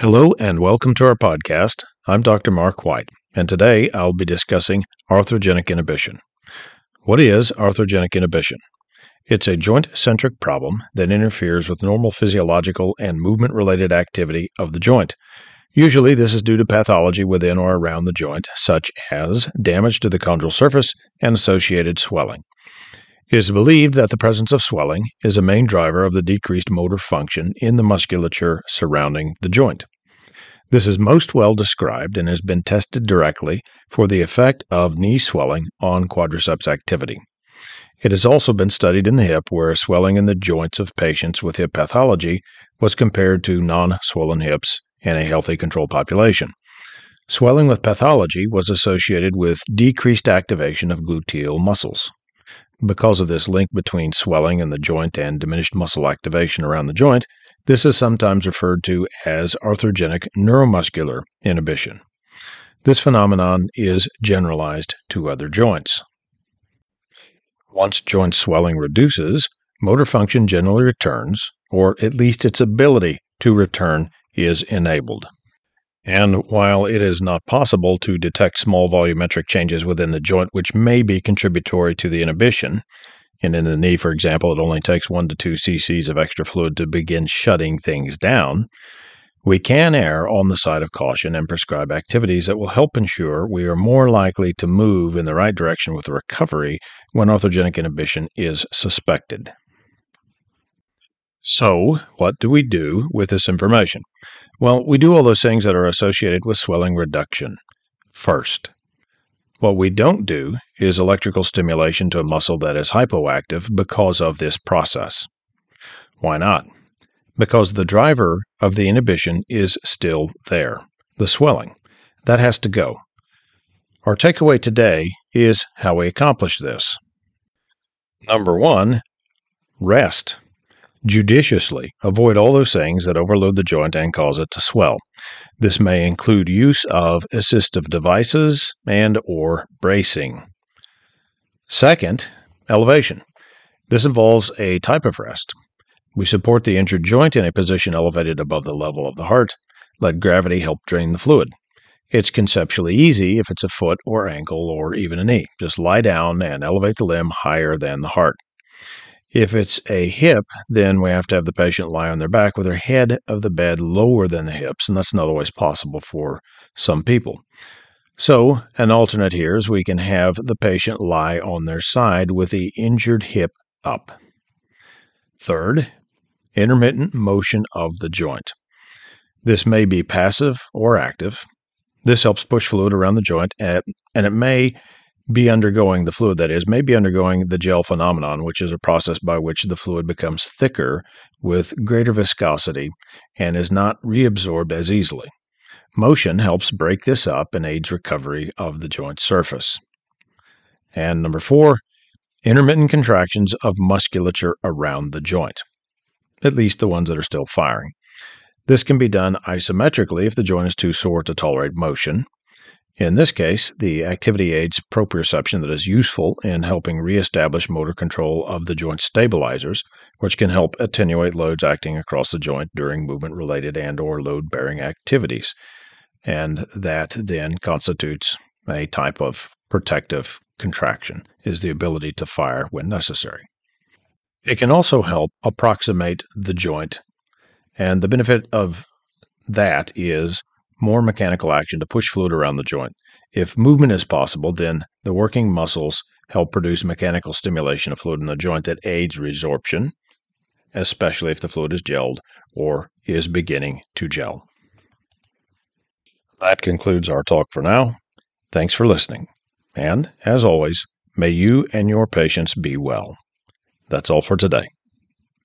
Hello and welcome to our podcast. I'm Dr. Mark White, and today I'll be discussing arthrogenic inhibition. What is arthrogenic inhibition? It's a joint centric problem that interferes with normal physiological and movement related activity of the joint. Usually, this is due to pathology within or around the joint, such as damage to the chondral surface and associated swelling. It is believed that the presence of swelling is a main driver of the decreased motor function in the musculature surrounding the joint. This is most well described and has been tested directly for the effect of knee swelling on quadriceps activity. It has also been studied in the hip, where swelling in the joints of patients with hip pathology was compared to non swollen hips in a healthy control population. Swelling with pathology was associated with decreased activation of gluteal muscles. Because of this link between swelling in the joint and diminished muscle activation around the joint, this is sometimes referred to as arthrogenic neuromuscular inhibition. This phenomenon is generalized to other joints. Once joint swelling reduces, motor function generally returns, or at least its ability to return is enabled. And while it is not possible to detect small volumetric changes within the joint which may be contributory to the inhibition, and in the knee, for example, it only takes 1 to 2 cc's of extra fluid to begin shutting things down, we can err on the side of caution and prescribe activities that will help ensure we are more likely to move in the right direction with recovery when arthrogenic inhibition is suspected. So, what do we do with this information? Well, we do all those things that are associated with swelling reduction first. What we don't do is electrical stimulation to a muscle that is hypoactive because of this process. Why not? Because the driver of the inhibition is still there the swelling. That has to go. Our takeaway today is how we accomplish this. Number one, rest judiciously avoid all those things that overload the joint and cause it to swell. This may include use of assistive devices and or bracing. Second, elevation. This involves a type of rest. We support the injured joint in a position elevated above the level of the heart. Let gravity help drain the fluid. It's conceptually easy if it's a foot or ankle or even a knee. Just lie down and elevate the limb higher than the heart. If it's a hip, then we have to have the patient lie on their back with their head of the bed lower than the hips, and that's not always possible for some people. So, an alternate here is we can have the patient lie on their side with the injured hip up. Third, intermittent motion of the joint. This may be passive or active. This helps push fluid around the joint, and it may be undergoing, the fluid that is, may be undergoing the gel phenomenon, which is a process by which the fluid becomes thicker with greater viscosity and is not reabsorbed as easily. Motion helps break this up and aids recovery of the joint surface. And number four, intermittent contractions of musculature around the joint, at least the ones that are still firing. This can be done isometrically if the joint is too sore to tolerate motion, in this case, the activity aids proprioception that is useful in helping reestablish motor control of the joint stabilizers, which can help attenuate loads acting across the joint during movement-related and or load-bearing activities. And that then constitutes a type of protective contraction, is the ability to fire when necessary. It can also help approximate the joint, and the benefit of that is more mechanical action to push fluid around the joint. If movement is possible, then the working muscles help produce mechanical stimulation of fluid in the joint that aids resorption, especially if the fluid is gelled or is beginning to gel. That concludes our talk for now. Thanks for listening. And, as always, may you and your patients be well. That's all for today.